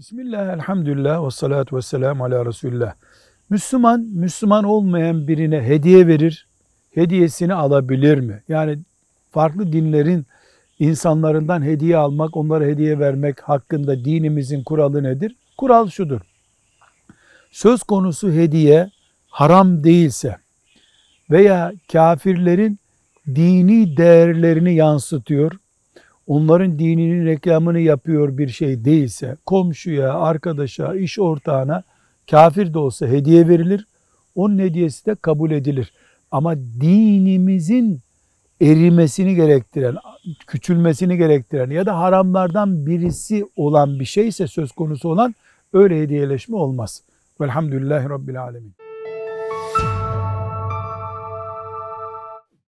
Bismillah, elhamdülillah ve salatu ve selamu ala Resulullah. Müslüman, Müslüman olmayan birine hediye verir, hediyesini alabilir mi? Yani farklı dinlerin insanlarından hediye almak, onlara hediye vermek hakkında dinimizin kuralı nedir? Kural şudur. Söz konusu hediye haram değilse veya kafirlerin dini değerlerini yansıtıyor, onların dininin reklamını yapıyor bir şey değilse, komşuya, arkadaşa, iş ortağına kafir de olsa hediye verilir. Onun hediyesi de kabul edilir. Ama dinimizin erimesini gerektiren, küçülmesini gerektiren ya da haramlardan birisi olan bir şeyse söz konusu olan öyle hediyeleşme olmaz. Velhamdülillahi Rabbil Alemin.